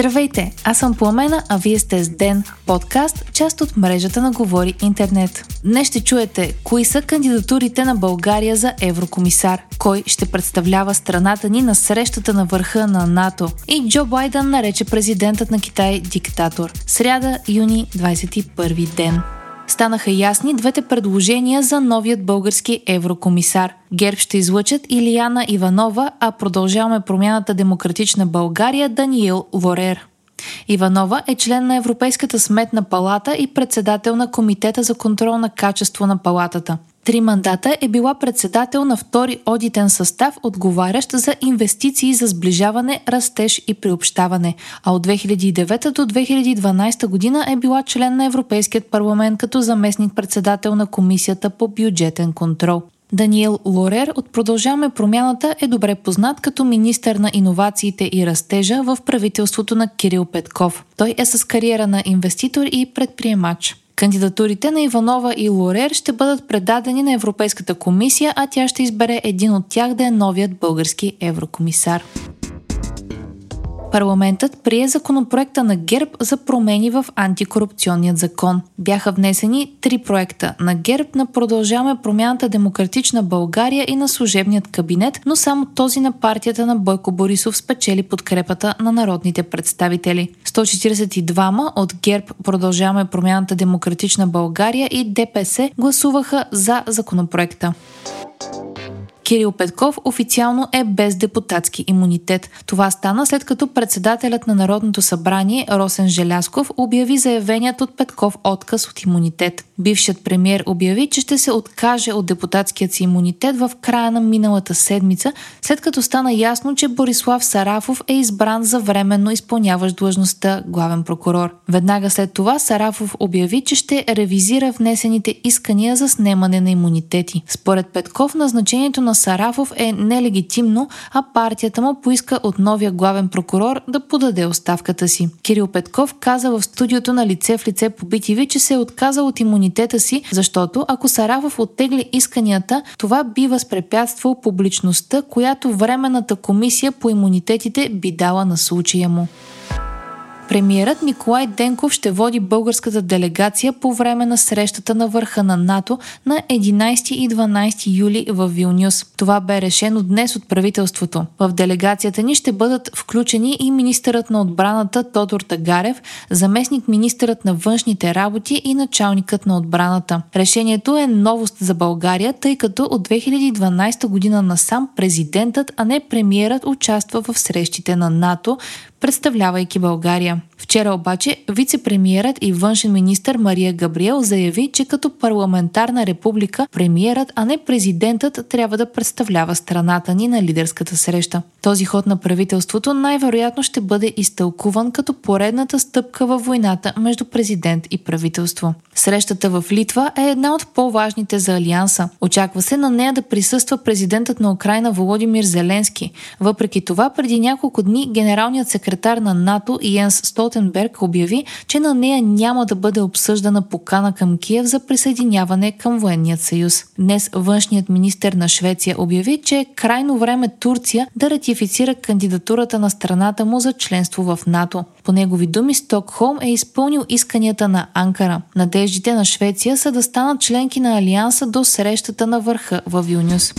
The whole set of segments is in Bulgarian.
Здравейте, аз съм Пламена, а вие сте с Ден, подкаст, част от мрежата на Говори Интернет. Днес ще чуете кои са кандидатурите на България за еврокомисар, кой ще представлява страната ни на срещата на върха на НАТО и Джо Байден нарече президентът на Китай диктатор. Сряда, юни, 21 ден станаха ясни двете предложения за новият български еврокомисар. ГЕРБ ще излъчат Илияна Иванова, а продължаваме промяната Демократична България Даниил Лорер. Иванова е член на Европейската сметна палата и председател на Комитета за контрол на качество на палатата. Три мандата е била председател на втори одитен състав, отговарящ за инвестиции за сближаване, растеж и приобщаване, а от 2009 до 2012 година е била член на Европейският парламент като заместник-председател на Комисията по бюджетен контрол. Даниел Лорер от Продължаваме промяната е добре познат като министър на иновациите и растежа в правителството на Кирил Петков. Той е с кариера на инвеститор и предприемач. Кандидатурите на Иванова и Лорер ще бъдат предадени на Европейската комисия, а тя ще избере един от тях да е новият български еврокомисар. Парламентът прие законопроекта на ГЕРБ за промени в антикорупционният закон. Бяха внесени три проекта на ГЕРБ на Продължаваме промяната Демократична България и на служебният кабинет, но само този на партията на Бойко Борисов спечели подкрепата на народните представители. 142 от ГЕРБ Продължаваме промяната Демократична България и ДПС гласуваха за законопроекта. Кирил Петков официално е без депутатски имунитет. Това стана след като председателят на Народното събрание Росен Желясков обяви заявеният от Петков отказ от имунитет. Бившият премьер обяви, че ще се откаже от депутатският си имунитет в края на миналата седмица, след като стана ясно, че Борислав Сарафов е избран за временно изпълняващ длъжността главен прокурор. Веднага след това Сарафов обяви, че ще ревизира внесените искания за снемане на имунитети. Според Петков, назначението на Сарафов е нелегитимно, а партията му поиска от новия главен прокурор да подаде оставката си. Кирил Петков каза в студиото на лице в лице по BTV, че се е отказал от имунитета си, защото ако Сарафов оттегли исканията, това би възпрепятствал публичността, която Временната комисия по имунитетите би дала на случая му. Премиерът Николай Денков ще води българската делегация по време на срещата на върха на НАТО на 11 и 12 юли в Вилнюс. Това бе решено днес от правителството. В делегацията ни ще бъдат включени и министърът на отбраната Тодор Тагарев, заместник министърът на външните работи и началникът на отбраната. Решението е новост за България, тъй като от 2012 година насам президентът, а не премиерът участва в срещите на НАТО, представлявайки България. Вчера обаче вице-премиерът и външен министр Мария Габриел заяви, че като парламентарна република премиерът, а не президентът трябва да представлява страната ни на лидерската среща. Този ход на правителството най-вероятно ще бъде изтълкуван като поредната стъпка във войната между президент и правителство. Срещата в Литва е една от по-важните за Алианса. Очаква се на нея да присъства президентът на Украина Володимир Зеленски. Въпреки това, преди няколко дни генералният секретар на НАТО Йенс Столтенберг обяви, че на нея няма да бъде обсъждана покана към Киев за присъединяване към военният съюз. Днес външният министр на Швеция обяви, че е крайно време Турция да ратифицира кандидатурата на страната му за членство в НАТО. По негови думи, Стокхолм е изпълнил исканията на Анкара. Надеждите на Швеция са да станат членки на Алианса до срещата на върха в Вилнюс.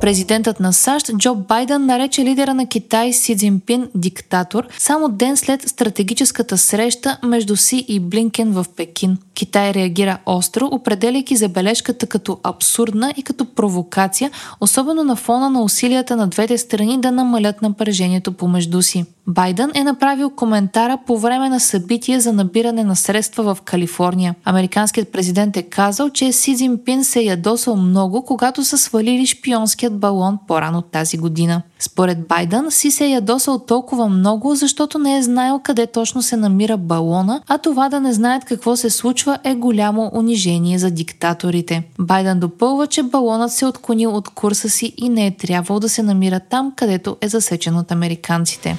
Президентът на САЩ Джо Байден нарече лидера на Китай Си Цзинпин диктатор само ден след стратегическата среща между Си и Блинкен в Пекин. Китай реагира остро, определяйки забележката като абсурдна и като провокация, особено на фона на усилията на двете страни да намалят напрежението помежду си. Байден е направил коментара по време на събитие за набиране на средства в Калифорния. Американският президент е казал, че Си Цзинпин се е ядосал много, когато са свалили шпионският балон по-рано тази година. Според Байден си се е ядосал толкова много, защото не е знаел къде точно се намира балона, а това да не знаят какво се случва е голямо унижение за диктаторите. Байден допълва, че балонът се отклонил от курса си и не е трябвало да се намира там, където е засечен от американците.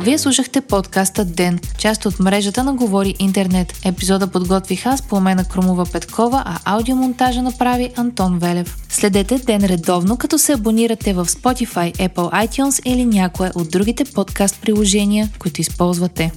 Вие слушахте подкаста Ден, част от мрежата на Говори Интернет. Епизода подготвих аз, Пламена Крумова Петкова, а аудиомонтажа направи Антон Велев. Следете Ден редовно, като се абонирате в Spotify, Apple iTunes или някое от другите подкаст приложения, които използвате.